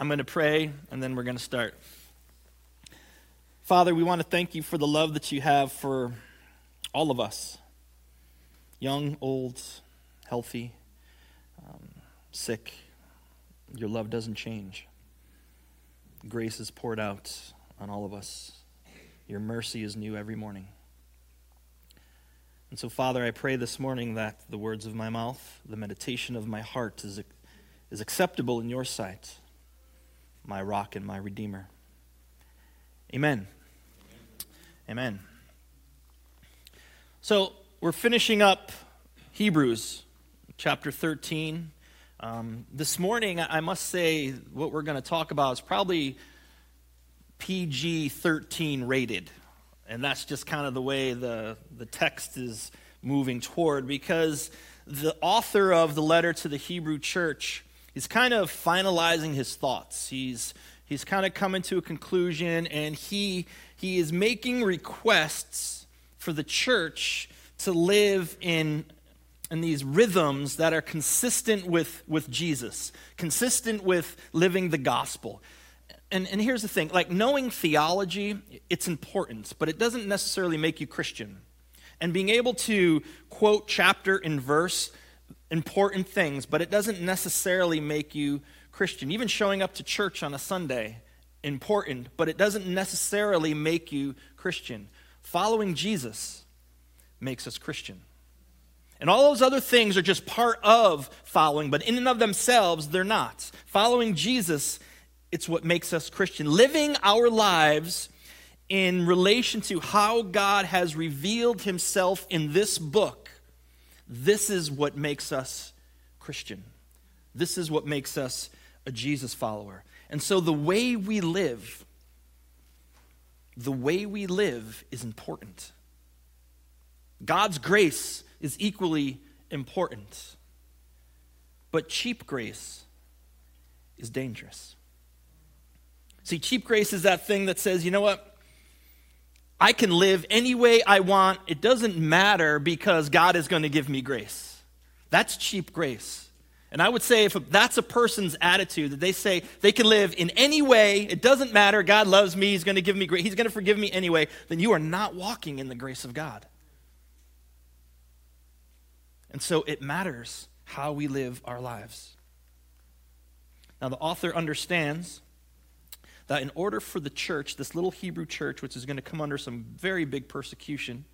I'm going to pray and then we're going to start. Father, we want to thank you for the love that you have for all of us young, old, healthy, um, sick. Your love doesn't change. Grace is poured out on all of us. Your mercy is new every morning. And so, Father, I pray this morning that the words of my mouth, the meditation of my heart is, is acceptable in your sight, my rock and my redeemer. Amen. Amen. So we're finishing up Hebrews chapter 13. Um, this morning, I must say, what we're going to talk about is probably PG 13 rated. And that's just kind of the way the, the text is moving toward because the author of the letter to the Hebrew church is kind of finalizing his thoughts. He's, he's kind of coming to a conclusion and he he is making requests for the church to live in, in these rhythms that are consistent with, with Jesus, consistent with living the gospel. And, and here's the thing like knowing theology, it's important, but it doesn't necessarily make you Christian. And being able to quote chapter and verse, important things, but it doesn't necessarily make you Christian. Even showing up to church on a Sunday important, but it doesn't necessarily make you Christian. Following Jesus makes us Christian. And all those other things are just part of following, but in and of themselves, they're not. Following Jesus, it's what makes us Christian. Living our lives in relation to how God has revealed himself in this book, this is what makes us Christian. This is what makes us a Jesus follower. And so the way we live, the way we live is important. God's grace is equally important. But cheap grace is dangerous. See, cheap grace is that thing that says, you know what? I can live any way I want. It doesn't matter because God is going to give me grace. That's cheap grace. And I would say if that's a person's attitude, that they say they can live in any way, it doesn't matter, God loves me, He's going to give me grace, He's going to forgive me anyway, then you are not walking in the grace of God. And so it matters how we live our lives. Now, the author understands that in order for the church, this little Hebrew church, which is going to come under some very big persecution,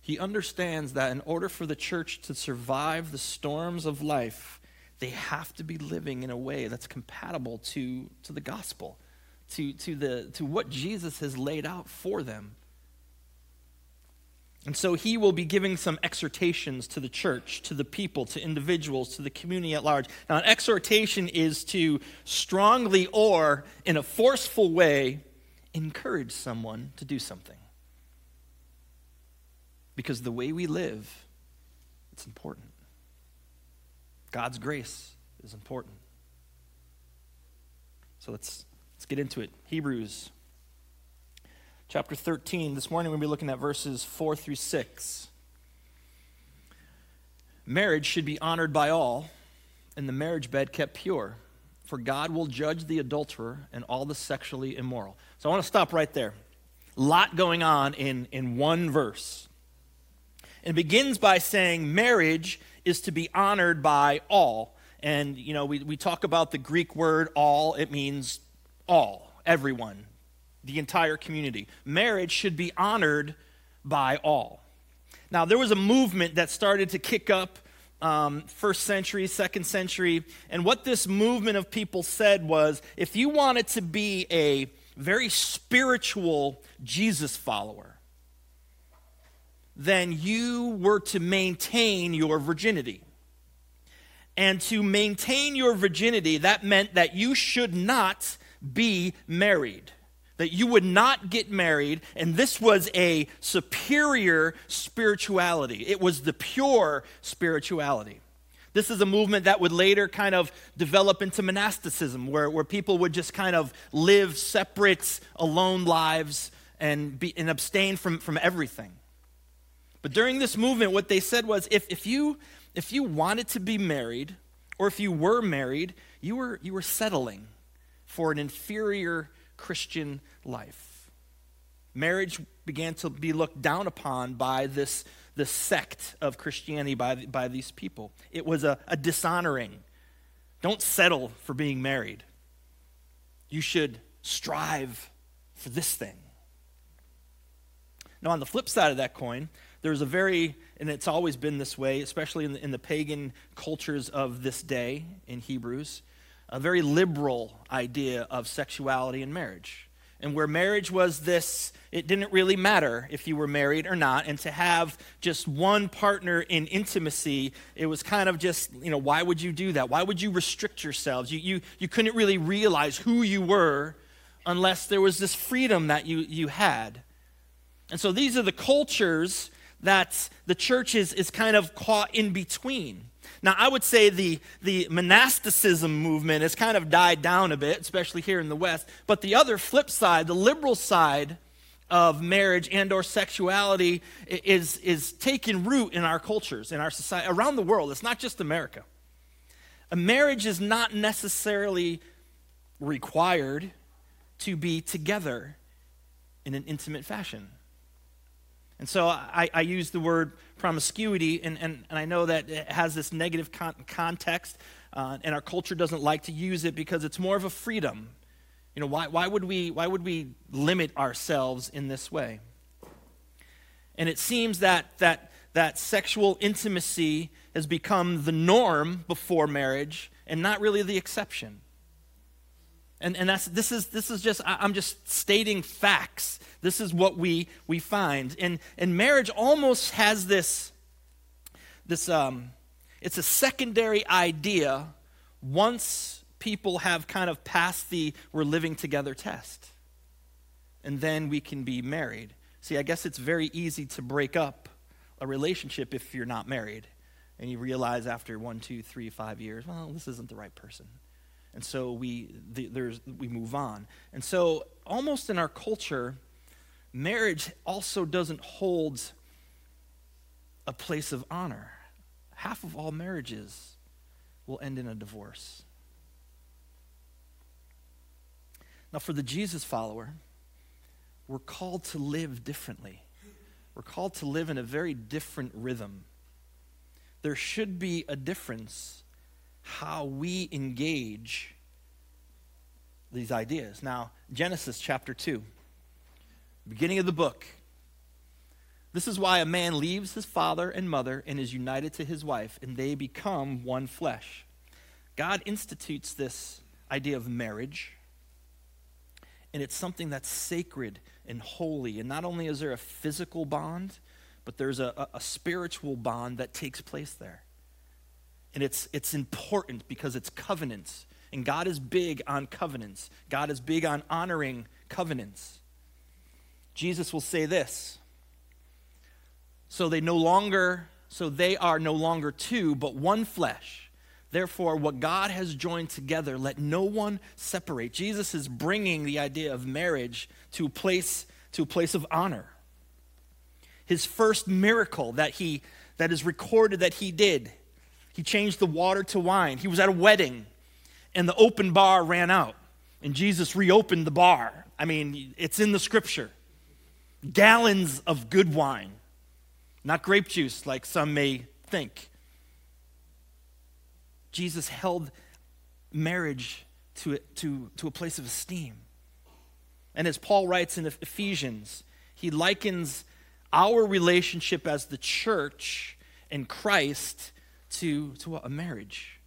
he understands that in order for the church to survive the storms of life, they have to be living in a way that's compatible to, to the gospel, to, to, the, to what Jesus has laid out for them. And so he will be giving some exhortations to the church, to the people, to individuals, to the community at large. Now, an exhortation is to strongly or in a forceful way encourage someone to do something. Because the way we live, it's important. God's grace is important. So let's, let's get into it. Hebrews chapter 13. This morning we'll be looking at verses 4 through 6. Marriage should be honored by all, and the marriage bed kept pure, for God will judge the adulterer and all the sexually immoral. So I want to stop right there. A lot going on in, in one verse. It begins by saying marriage is to be honored by all. And, you know, we, we talk about the Greek word all, it means all, everyone, the entire community. Marriage should be honored by all. Now, there was a movement that started to kick up um, first century, second century, and what this movement of people said was if you wanted to be a very spiritual Jesus follower, then you were to maintain your virginity. And to maintain your virginity, that meant that you should not be married. That you would not get married, and this was a superior spirituality. It was the pure spirituality. This is a movement that would later kind of develop into monasticism, where, where people would just kind of live separate, alone lives and, be, and abstain from, from everything. But during this movement, what they said was if, if, you, if you wanted to be married, or if you were married, you were, you were settling. for an inferior Christian life. Marriage began to be looked down upon by this, this sect of Christianity, by, by these people. It was a, a dishonoring. Don't settle for being married. You should strive for this thing. Now, on the flip side of that coin, there's a very, and it's always been this way, especially in the, in the pagan cultures of this day in Hebrews, a very liberal idea of sexuality and marriage. And where marriage was this, it didn't really matter if you were married or not. And to have just one partner in intimacy, it was kind of just, you know, why would you do that? Why would you restrict yourselves? You, you, you couldn't really realize who you were unless there was this freedom that you, you had. And so these are the cultures that the church is, is kind of caught in between. Now, I would say the, the monasticism movement has kind of died down a bit, especially here in the West. But the other flip side, the liberal side of marriage and or sexuality is, is taking root in our cultures, in our society, around the world. It's not just America. A marriage is not necessarily required to be together in an intimate fashion. And so I, I use the word promiscuity, and, and, and I know that it has this negative con- context, uh, and our culture doesn't like to use it because it's more of a freedom. You know, why, why, would we, why would we limit ourselves in this way? And it seems that, that, that sexual intimacy has become the norm before marriage and not really the exception. And, and that's, this, is, this is just, I'm just stating facts. This is what we, we find. And, and marriage almost has this, this um, it's a secondary idea once people have kind of passed the we're living together test. And then we can be married. See, I guess it's very easy to break up a relationship if you're not married. And you realize after one, two, three, five years, well, this isn't the right person. And so we, the, there's, we move on. And so, almost in our culture, marriage also doesn't hold a place of honor. Half of all marriages will end in a divorce. Now, for the Jesus follower, we're called to live differently. We're called to live in a very different rhythm. There should be a difference how we engage these ideas. Now, Genesis chapter 2, beginning of the book. This is why a man leaves his father and mother and is united to his wife, and they become one flesh. God institutes this idea of marriage, and it's something that's sacred and holy. And not only is there a physical bond, but there's a, a, a spiritual bond that takes place there. And it's, it's important because it's covenants. And God is big on covenants, God is big on honoring covenants. Jesus will say this So they no longer, so they are no longer two, but one flesh. Therefore, what God has joined together, let no one separate. Jesus is bringing the idea of marriage to a place, to a place of honor. His first miracle that he that is recorded that he did he changed the water to wine. He was at a wedding, and the open bar ran out, and Jesus reopened the bar. I mean, it's in the scripture. Gallons of good wine, not grape juice like some may think. Jesus held marriage to, to, to a place of esteem. And as Paul writes in Ephesians, he likens our relationship as the church and Christ to, to? A marriage.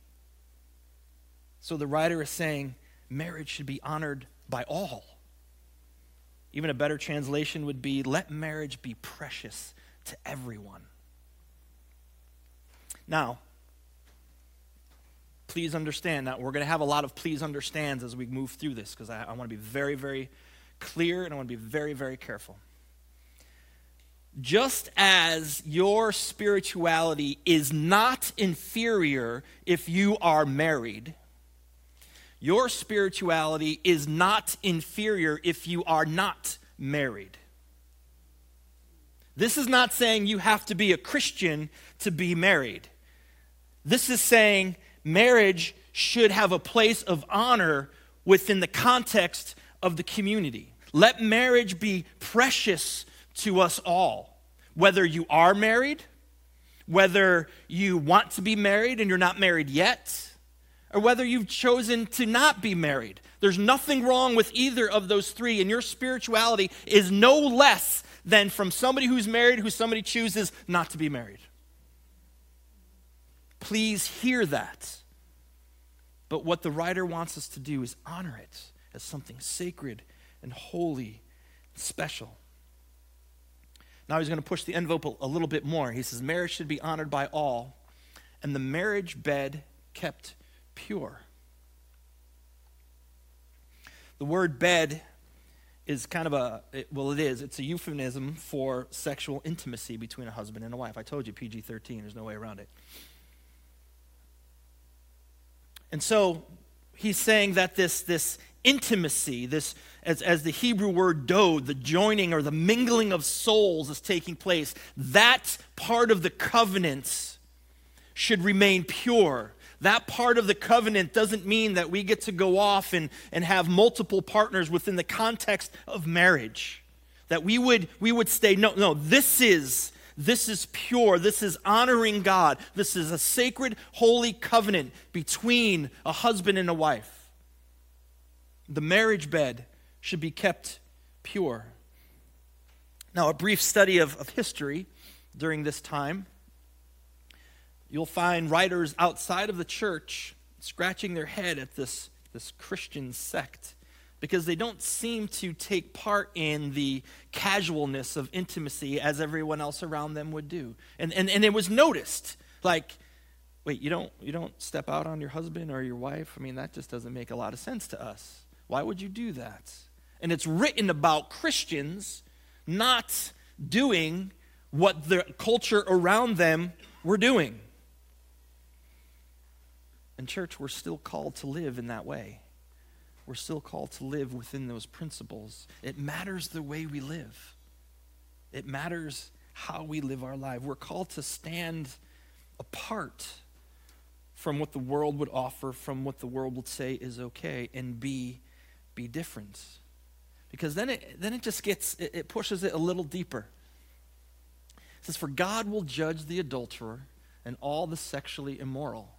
So the writer is saying marriage should be honored by all. Even a better translation would be let marriage be precious to everyone. Now, please understand that we're going to have a lot of please understands as we move through this because I, I want to be very, very clear and I want to be very, very careful just as your spirituality is not inferior if you are married, your spirituality is not inferior if you are not married. This is not saying you have to be a Christian to be married. This is saying marriage should have a place of honor within the context of the community. Let marriage be precious to us all. Whether you are married, whether you want to be married and you're not married yet, or whether you've chosen to not be married. There's nothing wrong with either of those three, and your spirituality is no less than from somebody who's married who somebody chooses not to be married. Please hear that. But what the writer wants us to do is honor it as something sacred and holy and special. Now he's going to push the envelope a, little bit more. He says, Marriage should be honored by all, and the marriage bed kept pure. The word bed is kind of a, it, well, it is. It's a euphemism for sexual intimacy between a husband and a wife. I told you PG 13, there's no way around it. And so he's saying that this, this intimacy, this, as, as the Hebrew word dode, the joining or the mingling of souls is taking place, that part of the covenant should remain pure. That part of the covenant doesn't mean that we get to go off and, and have multiple partners within the context of marriage. That we would, we would stay, no, no, this is this is pure. This is honoring God. This is a sacred, holy covenant between a husband and a wife. The marriage bed should be kept pure. Now, a brief study of, of history during this time, you'll find writers outside of the church scratching their head at this, this Christian sect because they don't seem to take part in the casualness of intimacy as everyone else around them would do. And, and, and it was noticed. Like, wait, you don't, you don't step out on your husband or your wife? I mean, that just doesn't make a lot of sense to us. Why would you do that? And it's written about Christians not doing what the culture around them were doing. In church, we're still called to live in that way. We're still called to live within those principles. It matters the way we live, it matters how we live our life. We're called to stand apart from what the world would offer, from what the world would say is okay, and be be different. Because then it, then it just gets, it, it pushes it a little deeper. It says, For God will judge the adulterer and all the sexually immoral.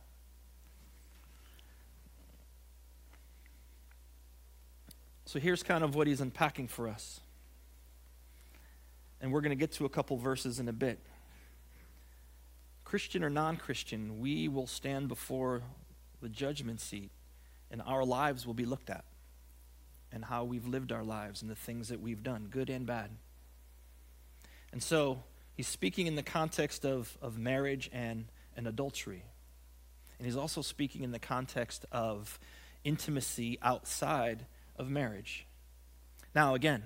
So here's kind of what he's unpacking for us. And we're going to get to a couple verses in a bit. Christian or non Christian, we will stand before the judgment seat and our lives will be looked at and how we've lived our lives and the things that we've done, good and bad. And so he's speaking in the context of, of marriage and, and adultery. And he's also speaking in the context of intimacy outside of marriage. Now, again,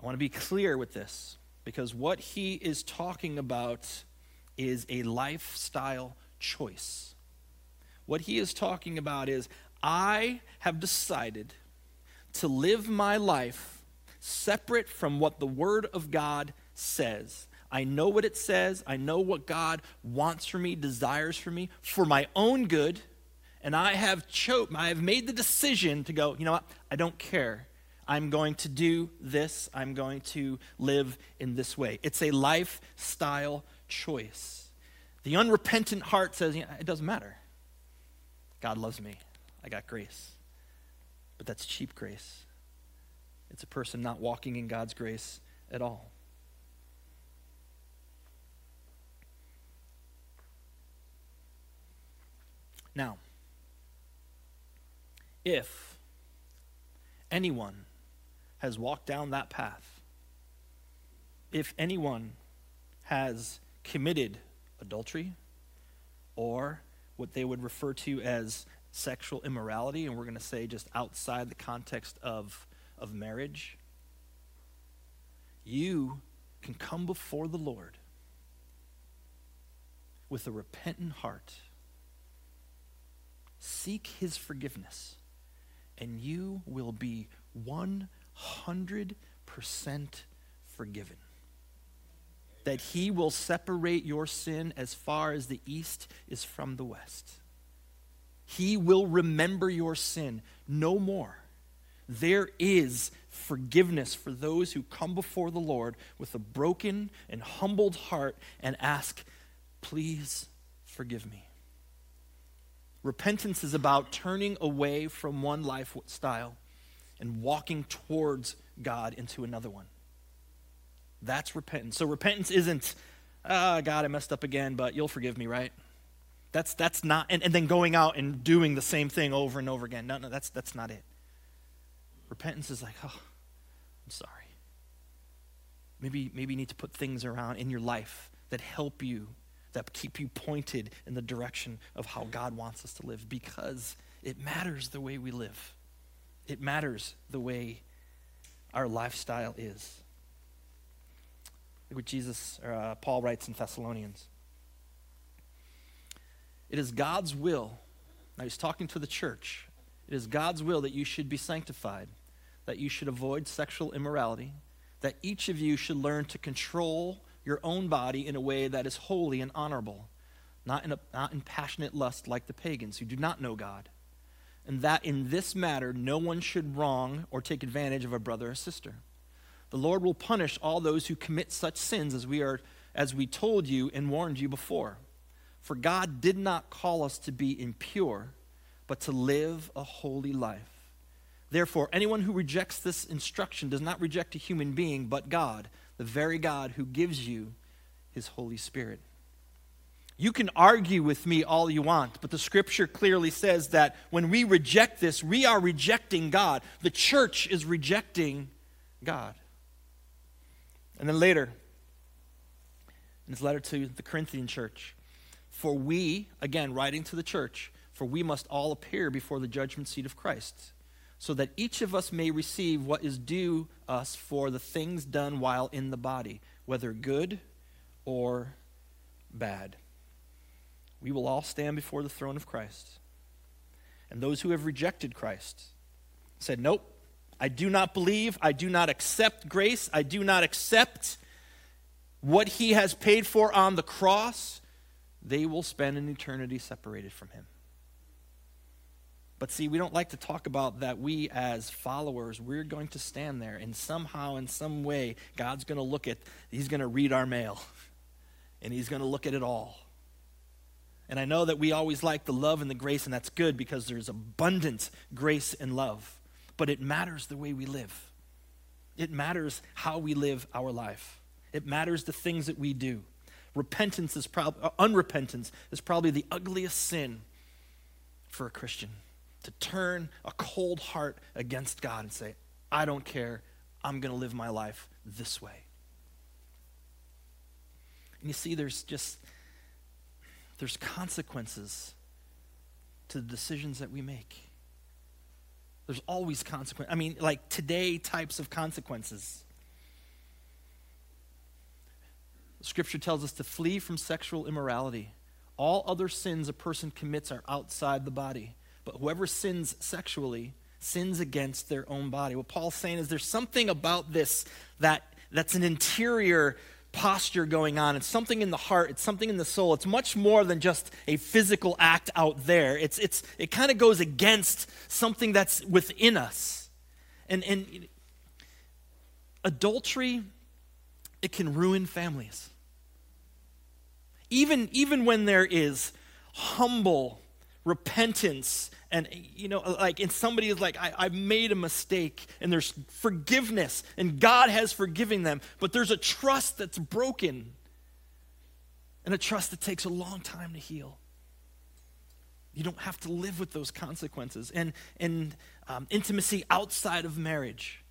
I want to be clear with this because what he is talking about is a lifestyle choice. What he is talking about is I have decided to live my life separate from what the Word of God says. I know what it says. I know what God wants for me, desires for me, for my own good. And I have cho- I have made the decision to go, you know what? I don't care. I'm going to do this. I'm going to live in this way. It's a lifestyle choice. The unrepentant heart says, you know, it doesn't matter. God loves me. I got grace. But that's cheap grace. It's a person not walking in God's grace at all. Now, if anyone has walked down that path, if anyone has committed adultery or what they would refer to as sexual immorality, and we're going to say just outside the context of, of marriage, you can come before the Lord with a repentant heart, seek his forgiveness, and you will be 100% forgiven. That he will separate your sin as far as the east is from the west. He will remember your sin no more. There is forgiveness for those who come before the Lord with a broken and humbled heart and ask, Please forgive me. Repentance is about turning away from one lifestyle and walking towards God into another one. That's repentance. So repentance isn't, ah, oh, God, I messed up again, but you'll forgive me, right? That's, that's not, and, and then going out and doing the same thing over and over again. No, no, that's, that's not it. Repentance is like, oh, I'm sorry. Maybe, maybe you need to put things around in your life that help you, that keep you pointed in the direction of how God wants us to live because it matters the way we live. It matters the way our lifestyle is. Look what Jesus, or, uh, Paul writes in Thessalonians. It is God's will. Now he's talking to the church. It is God's will that you should be sanctified, that you should avoid sexual immorality, that each of you should learn to control your own body in a way that is holy and honorable, not in, a, not in passionate lust like the pagans who do not know God, and that in this matter no one should wrong or take advantage of a brother or sister. The Lord will punish all those who commit such sins as we are as we told you and warned you before. For God did not call us to be impure, but to live a holy life. Therefore, anyone who rejects this instruction does not reject a human being, but God, the very God who gives you his Holy Spirit. You can argue with me all you want, but the scripture clearly says that when we reject this, we are rejecting God. The church is rejecting God. And then later, in his letter to the Corinthian church, for we, again, writing to the church, for we must all appear before the judgment seat of Christ, so that each of us may receive what is due us for the things done while in the body, whether good or bad. We will all stand before the throne of Christ. And those who have rejected Christ said, Nope, I do not believe, I do not accept grace, I do not accept what he has paid for on the cross they will spend an eternity separated from him. But see, we don't like to talk about that we as followers, we're going to stand there and somehow, in some way, God's going to look at, he's going to read our mail and he's going to look at it all. And I know that we always like the love and the grace, and that's good because there's abundant grace and love. But it matters the way we live, it matters how we live our life, it matters the things that we do. Repentance is probably, uh, unrepentance is probably the ugliest sin for a Christian. To turn a cold heart against God and say, I don't care, I'm going to live my life this way. And you see, there's just, there's consequences to the decisions that we make. There's always consequences. I mean, like today types of consequences. Scripture tells us to flee from sexual immorality. All other sins a person commits are outside the body. But whoever sins sexually sins against their own body. What Paul's saying is there's something about this that, that's an interior posture going on. It's something in the heart, it's something in the soul. It's much more than just a physical act out there. It's, it's, it kind of goes against something that's within us. And, and adultery it can ruin families. Even, even when there is humble repentance and you know like and somebody is like I, I made a mistake and there's forgiveness and god has forgiven them but there's a trust that's broken and a trust that takes a long time to heal. You don't have to live with those consequences. And and um, intimacy outside of marriage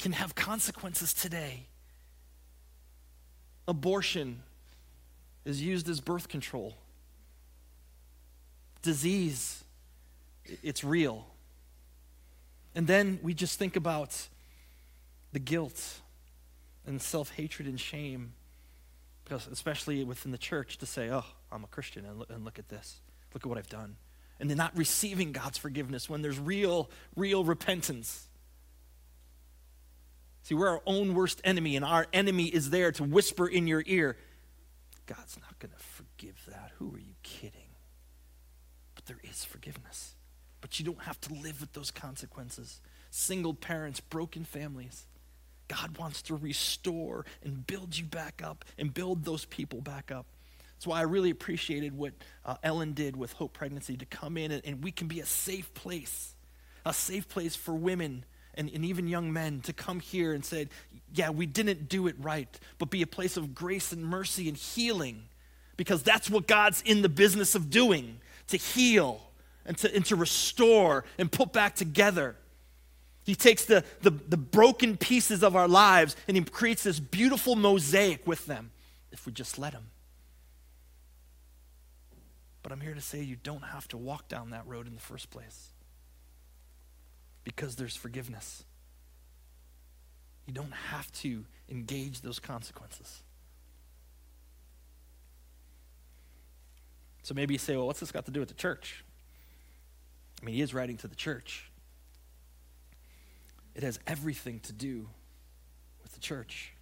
can have consequences today. Abortion is used as birth control. Disease, it's real. And then we just think about the guilt and self hatred and shame, because especially within the church, to say, oh, I'm a Christian and look, and look at this. Look at what I've done. And then not receiving God's forgiveness when there's real, real repentance. See, we're our own worst enemy, and our enemy is there to whisper in your ear, God's not going to forgive that. Who are you kidding? But there is forgiveness. But you don't have to live with those consequences. Single parents, broken families. God wants to restore and build you back up and build those people back up. That's why I really appreciated what uh, Ellen did with Hope Pregnancy to come in and, and, we can be a safe place, a safe place for women and, and even young men to come here and say, Yeah, we didn't do it right, but be a place of grace and mercy and healing because that's what God's in the business of doing to heal and to, and to restore and put back together. He takes the, the, the broken pieces of our lives and he creates this beautiful mosaic with them if we just let him. But I'm here to say you don't have to walk down that road in the first place because there's forgiveness. You don't have to engage those consequences. So maybe you say, well, what's this got to do with the church? I mean, he is writing to the church. It has everything to do with the church.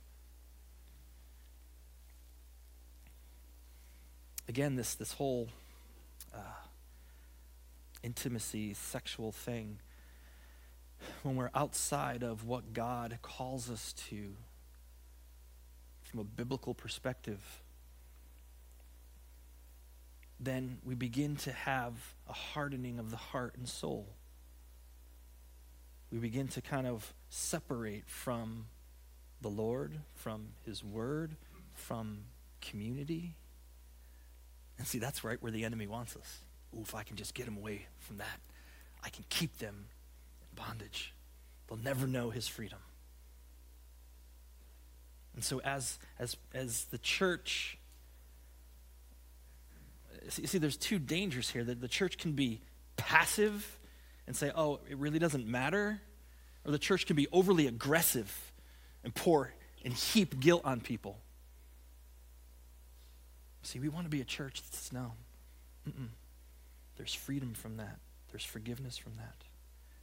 Again, this, this whole uh, intimacy, sexual thing, when we're outside of what God calls us to from a biblical perspective, then we begin to have a hardening of the heart and soul. We begin to kind of separate from the Lord, from His Word, from community. And see, that's right where the enemy wants us. Ooh, if I can just get them away from that, I can keep them in bondage. They'll never know his freedom. And so as as as the church see, see there's two dangers here that the church can be passive and say, "Oh, it really doesn't matter," or the church can be overly aggressive and pour and heap guilt on people. See, we want to be a church that's no. Mm-mm. There's freedom from that. There's forgiveness from that.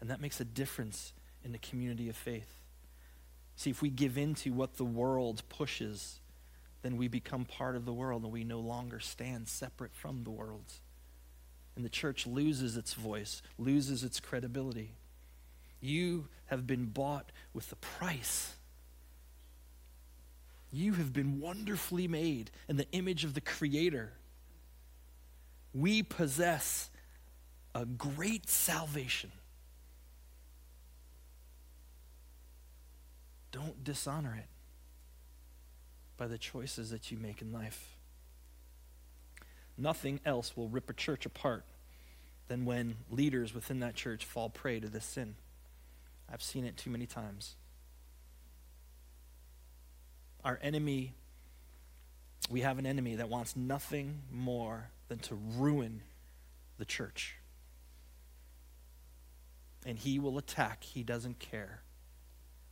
And that makes a difference in the community of faith. See, if we give in to what the world pushes, then we become part of the world and we no longer stand separate from the world. And the church loses its voice, loses its credibility. You have been bought with a price. You have been wonderfully made in the image of the Creator. We possess a great salvation. Don't dishonor it by the choices that you make in life. Nothing else will rip a church apart than when leaders within that church fall prey to this sin. I've seen it too many times. Our enemy, we have an enemy that wants nothing more than to ruin the church. And he will attack, he doesn't care.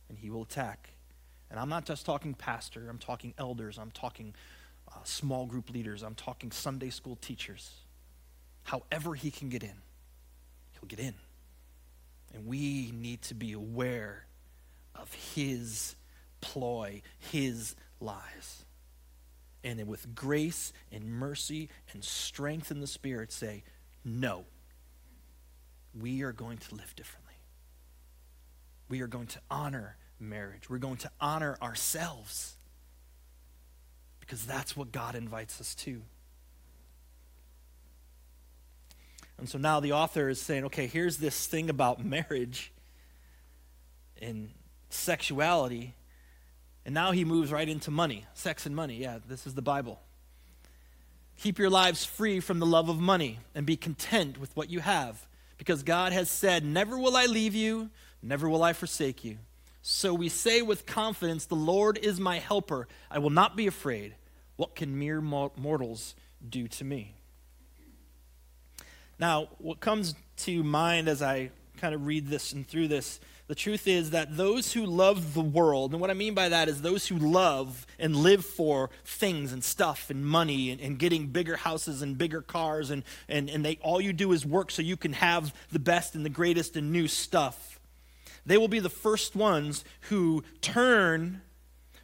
And he will attack. And I'm not just talking pastor, I'm talking elders, I'm talking uh, small group leaders, I'm talking Sunday school teachers. However, he can get in, he'll get in. And we need to be aware of his ploy, his lies. And then with grace and mercy and strength in the Spirit, say, No, we are going to live differently. We are going to honor marriage. We're going to honor ourselves because that's what God invites us to. And so now the author is saying, okay, here's this thing about marriage and sexuality and now he moves right into money, sex and money. Yeah, this is the Bible. Keep your lives free from the love of money and be content with what you have, because God has said, Never will I leave you, never will I forsake you. So we say with confidence, The Lord is my helper. I will not be afraid. What can mere mortals do to me? Now, what comes to mind as I kind of read this and through this the truth is that those who love the world, and what I mean by that is those who love and live for things and stuff and money and, and getting bigger houses and bigger cars, and, and, and they, all you do is work so you can have the best and the greatest and new stuff. They will be the first ones who turn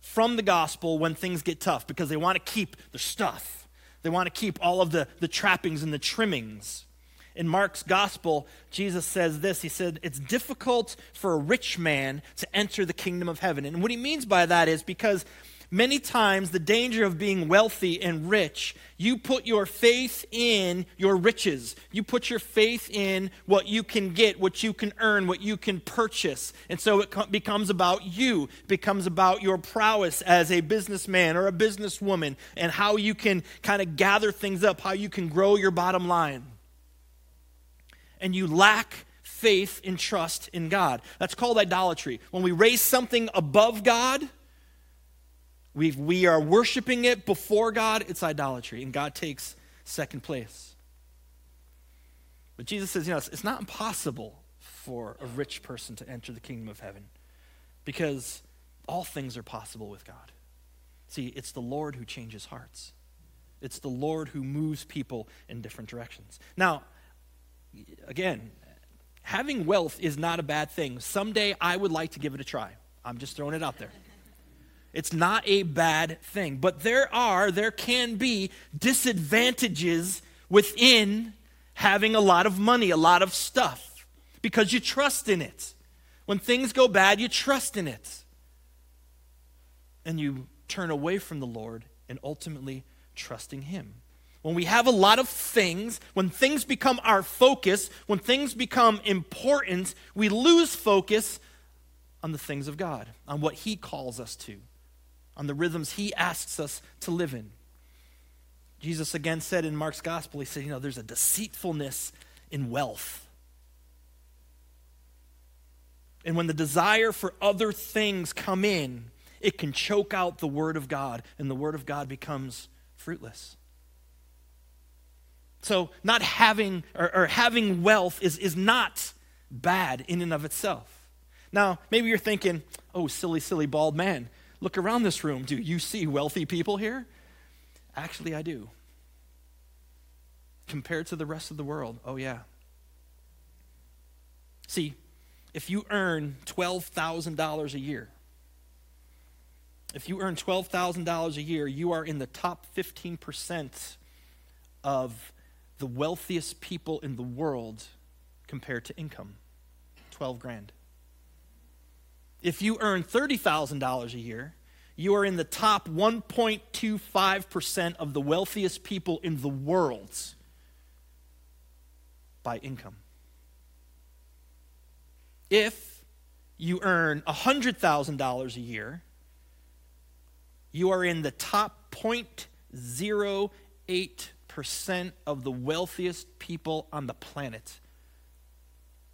from the gospel when things get tough because they want to keep the stuff. They want to keep all of the, the trappings and the trimmings. In Mark's gospel, Jesus says this He said, It's difficult for a rich man to enter the kingdom of heaven. And what he means by that is because many times the danger of being wealthy and rich, you put your faith in your riches. You put your faith in what you can get, what you can earn, what you can purchase. And so it becomes about you, becomes about your prowess as a businessman or a businesswoman, and how you can kind of gather things up, how you can grow your bottom line and you lack faith and trust in God. That's called idolatry. When we raise something above God, we we are worshiping it before God, it's idolatry, and God takes second place. But Jesus says, you know, it's, it's not impossible for a rich person to enter the kingdom of heaven because all things are possible with God. See, it's the Lord who changes hearts. It's the Lord who moves people in different directions. Now, again, having wealth is not a bad thing. Someday I would like to give it a try. I'm just throwing it out there. It's not a bad thing. But there are, there can be disadvantages within having a lot of money, a lot of stuff, because you trust in it. When things go bad, you trust in it. And you turn away from the Lord and ultimately trusting Him when we have a lot of things, when things become our focus, when things become important, we lose focus on the things of God, on what He calls us to, on the rhythms He asks us to live in. Jesus again said in Mark's gospel, He said, You know, there's a deceitfulness in wealth. And when the desire for other things come in, it can choke out the word of God, and the word of God becomes fruitless. So, not having or, or, having wealth is, is not bad in and of itself. Now, maybe you're thinking, oh, silly, silly bald man, look around this room. Do you see wealthy people here? Actually, I do. Compared to the rest of the world, oh, yeah. See, if you earn $12,000 a year, if you earn $12,000 a year, you are in the top 15% of the wealthiest people in the world compared to income 12 grand. If you earn $30,000 a year, you are in the top 1.25% of the wealthiest people in the world by income. If you earn $100,000 a year, you are in the top 0.08 percent of the wealthiest people on the planet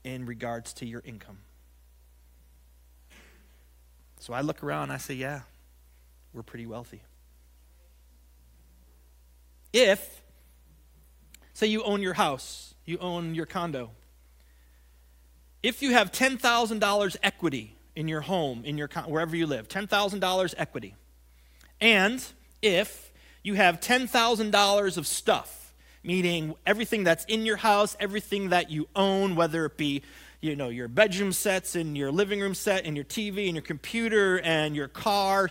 in regards to your income. So I look around and I say, yeah, we're pretty wealthy. If, say, you own your house, you own your condo, if you have $10,000 equity in your home, in your wherever you live, $10,000 equity, and if you have $10,000 of stuff, meaning everything that's in your house, everything that you own, whether it be you know your bedroom sets and your living room set and your TV and your computer and your car.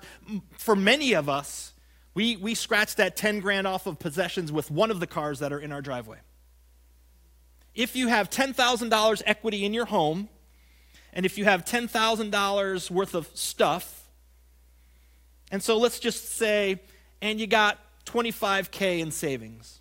For many of us, we, we scratch that 10 grand off of possessions with one of the cars that are in our driveway. If you have $10,000 equity in your home, and if you have $10,000 worth of stuff, and so let's just say and you got 25K in savings.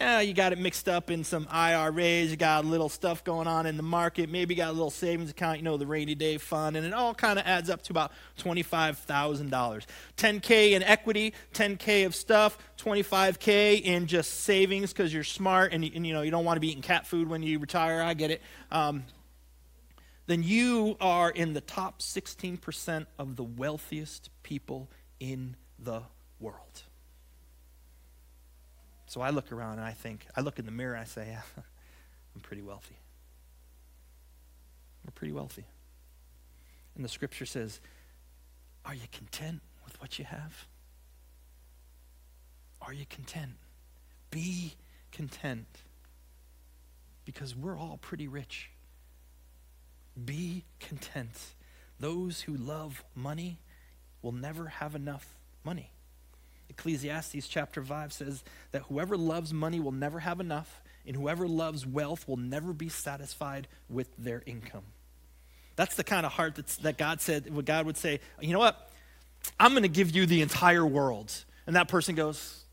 Yeah, you got it mixed up in some IRAs, you got a little stuff going on in the market, maybe you got a little savings account, you know, the rainy day fund, and it all kind of adds up to about $25,000. 10K in equity, 10K of stuff, 25K in just savings because you're smart and, and, you know, you don't want to be eating cat food when you retire, I get it. Um, then you are in the top 16% of the wealthiest people in the world. So I look around and I think, I look in the mirror and I say, yeah, I'm pretty wealthy. We're pretty wealthy. And the scripture says, Are you content with what you have? Are you content? Be content. Because we're all pretty rich. Be content. Those who love money will never have enough money. Ecclesiastes chapter 5 says that whoever loves money will never have enough, and whoever loves wealth will never be satisfied with their income. That's the kind of heart that's, that God said, what God would say, you know what? I'm going to give you the entire world. And that person goes,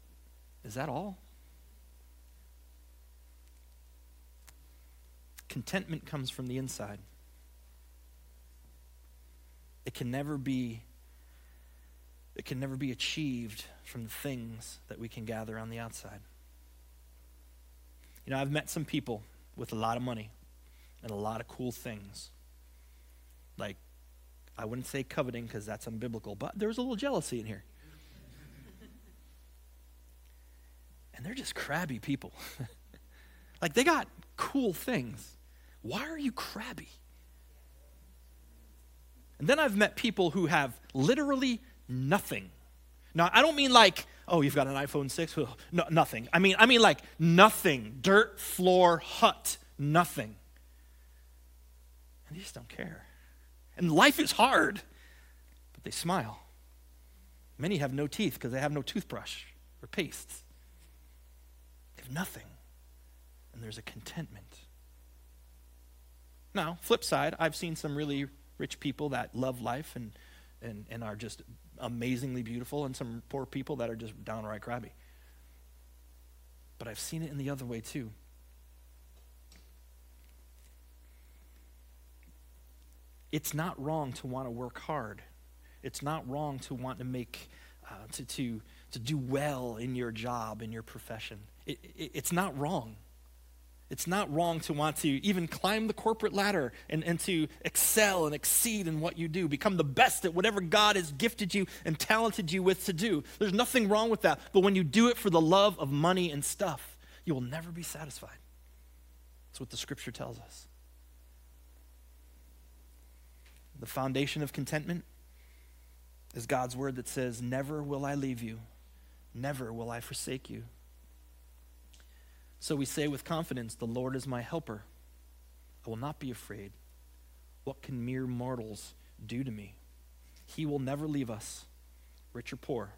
Is that all? Contentment comes from the inside. It can never be it can never be achieved from the things that we can gather on the outside. You know, I've met some people with a lot of money and a lot of cool things. Like, I wouldn't say coveting because that's unbiblical, but there's a little jealousy in here. and they're just crabby people. like, they got cool things. Why are you crabby? And then I've met people who have literally nothing. Now, I don't mean like, oh, you've got an iPhone 6? no, nothing. I mean, I mean like nothing. Dirt floor hut, nothing. And they just don't care. And life is hard, but they smile. Many have no teeth because they have no toothbrush or paste. They have nothing. And there's a contentment. Now, flip side, I've seen some really rich people that love life and, and, and are just amazingly beautiful, and some poor people that are just downright crabby. But I've seen it in the other way too. It's not wrong to want to work hard. It's not wrong to want to make, uh, to, to, to do well in your job, in your profession. It, it, it's not wrong. It's not wrong to want to even climb the corporate ladder and, and to excel and exceed in what you do, become the best at whatever God has gifted you and talented you with to do. There's nothing wrong with that. But when you do it for the love of money and stuff, you will never be satisfied. That's what the scripture tells us. The foundation of contentment is God's word that says, Never will I leave you, never will I forsake you. So we say with confidence, The Lord is my helper. I will not be afraid. What can mere mortals do to me? He will never leave us, rich or poor.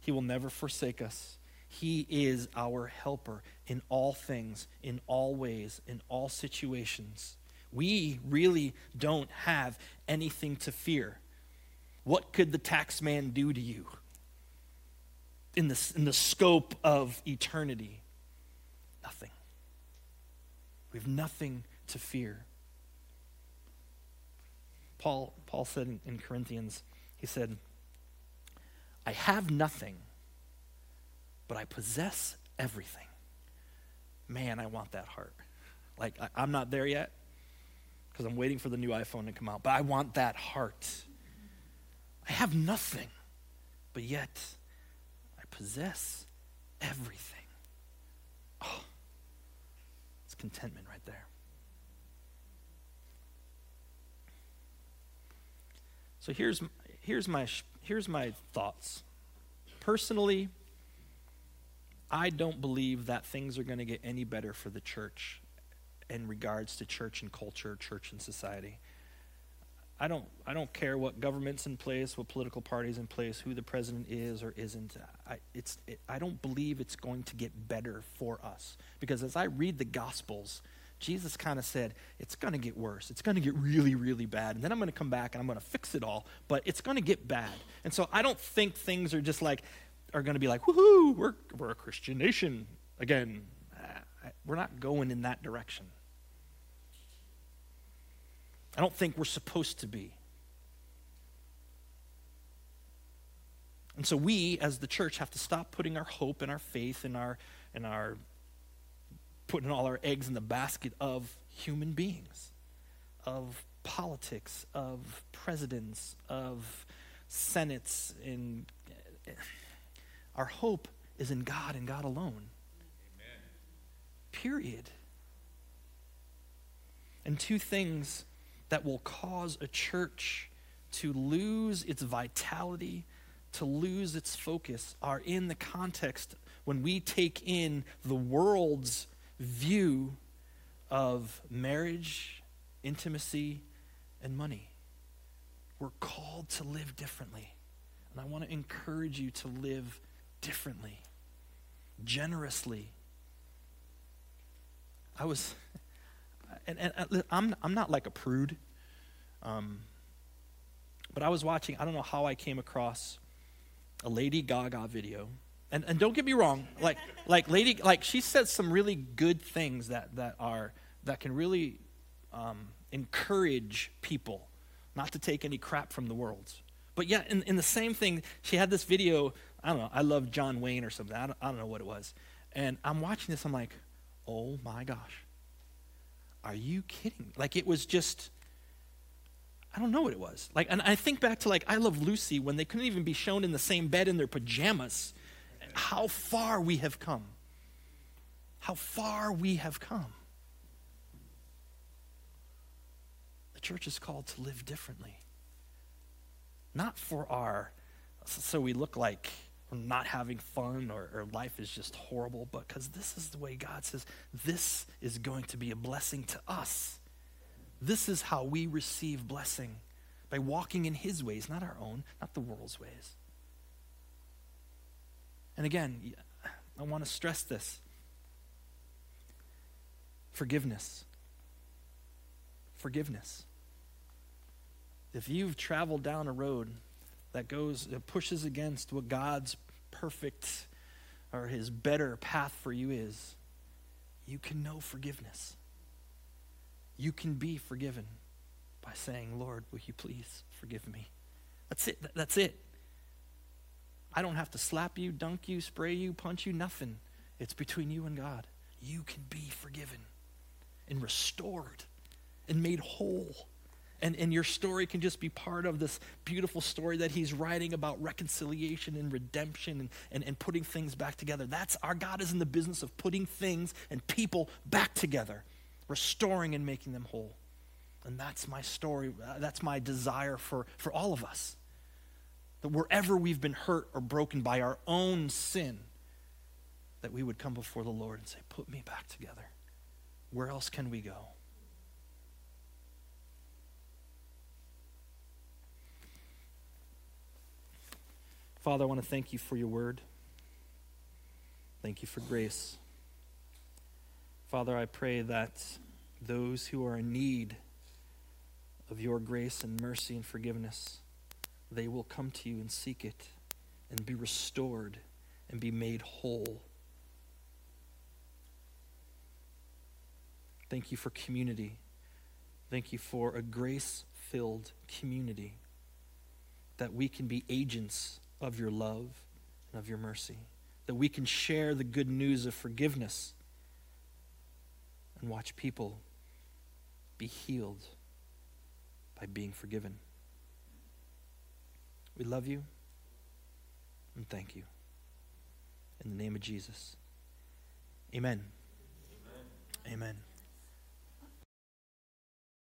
He will never forsake us. He is our helper in all things, in all ways, in all situations. We really don't have anything to fear. What could the tax man do to you in the, in the scope of eternity? Nothing. We have nothing to fear. Paul, Paul said in, in Corinthians, he said, I have nothing, but I possess everything. Man, I want that heart. Like, I, I'm not there yet because I'm waiting for the new iPhone to come out, but I want that heart. I have nothing, but yet I possess everything. Oh, contentment right there. So here's, here's, my, here's my thoughts. Personally, I don't believe that things are going to get any better for the church in regards to church and culture, church and society. I don't, I don't care what government's in place, what political party's in place, who the president is or isn't. I, it's, it, I don't believe it's going to get better for us. Because as I read the Gospels, Jesus kind of said, it's going to get worse. It's going to get really, really bad. And then I'm going to come back and I'm going to fix it all. But it's going to get bad. And so I don't think things are just like, are going to be like, woohoo, we're, we're a Christian nation again. We're not going in that direction. I don't think we're supposed to be. And so we, as the church, have to stop putting our hope and our faith and our and our putting all our eggs in the basket of human beings, of politics, of presidents, of senates, and our hope is in God and God alone. Amen. Period. And two things that will cause a church to lose its vitality, to lose its focus, are in the context when we take in the world's view of marriage, intimacy, and money. We're called to live differently. And I want to encourage you to live differently, generously, I was, and, and I'm, I'm not like a prude, um, but I was watching, I don't know how I came across a Lady Gaga video. And, and don't get me wrong, like, like Lady, like she said some really good things that, that are, that can really um, encourage people not to take any crap from the world. But yet, in, in the same thing, she had this video. I don't know. I love John Wayne or something. I don't, I don't know what it was. And I'm watching this. I'm like, oh my gosh. Are you kidding? Like, it was just, I don't know what it was. Like, and I think back to like I Love Lucy when they couldn't even be shown in the same bed in their pajamas. How far we have come. How far we have come. The church is called to live differently. Not for our, so we look like not having fun or, or life is just horrible, but because this is the way God says this is going to be a blessing to us. This is how we receive blessing by walking in His ways, not our own, not the world's ways. And again, I want to stress this forgiveness. Forgiveness if you've traveled down a road that goes, that pushes against what God's perfect or his better path for you is, you can know forgiveness. You can be forgiven by saying, Lord, will you please forgive me? That's it. That's it. I don't have to slap you, dunk you, spray you, punch you, nothing. It's between you and God. You can be forgiven and restored and made whole and, and your story can just be part of this beautiful story that he's writing about reconciliation and redemption and, and, and putting things back together. That's our God is in the business of putting things and people back together, restoring and making them whole. And that's my story. That's my desire for, for all of us. That wherever we've been hurt or broken by our own sin, that we would come before the Lord and say, Put me back together. Where else can we go? Father, I want to thank you for your word. Thank you for grace. Father, I pray that those who are in need of your grace and mercy and forgiveness, they will come to you and seek it and be restored and be made whole. Thank you for community. Thank you for a grace filled community that we can be agents of your love and of your mercy, that we can share the good news of forgiveness and watch people be healed by being forgiven. We love you and thank you. In the name of Jesus. Amen. Amen. Amen.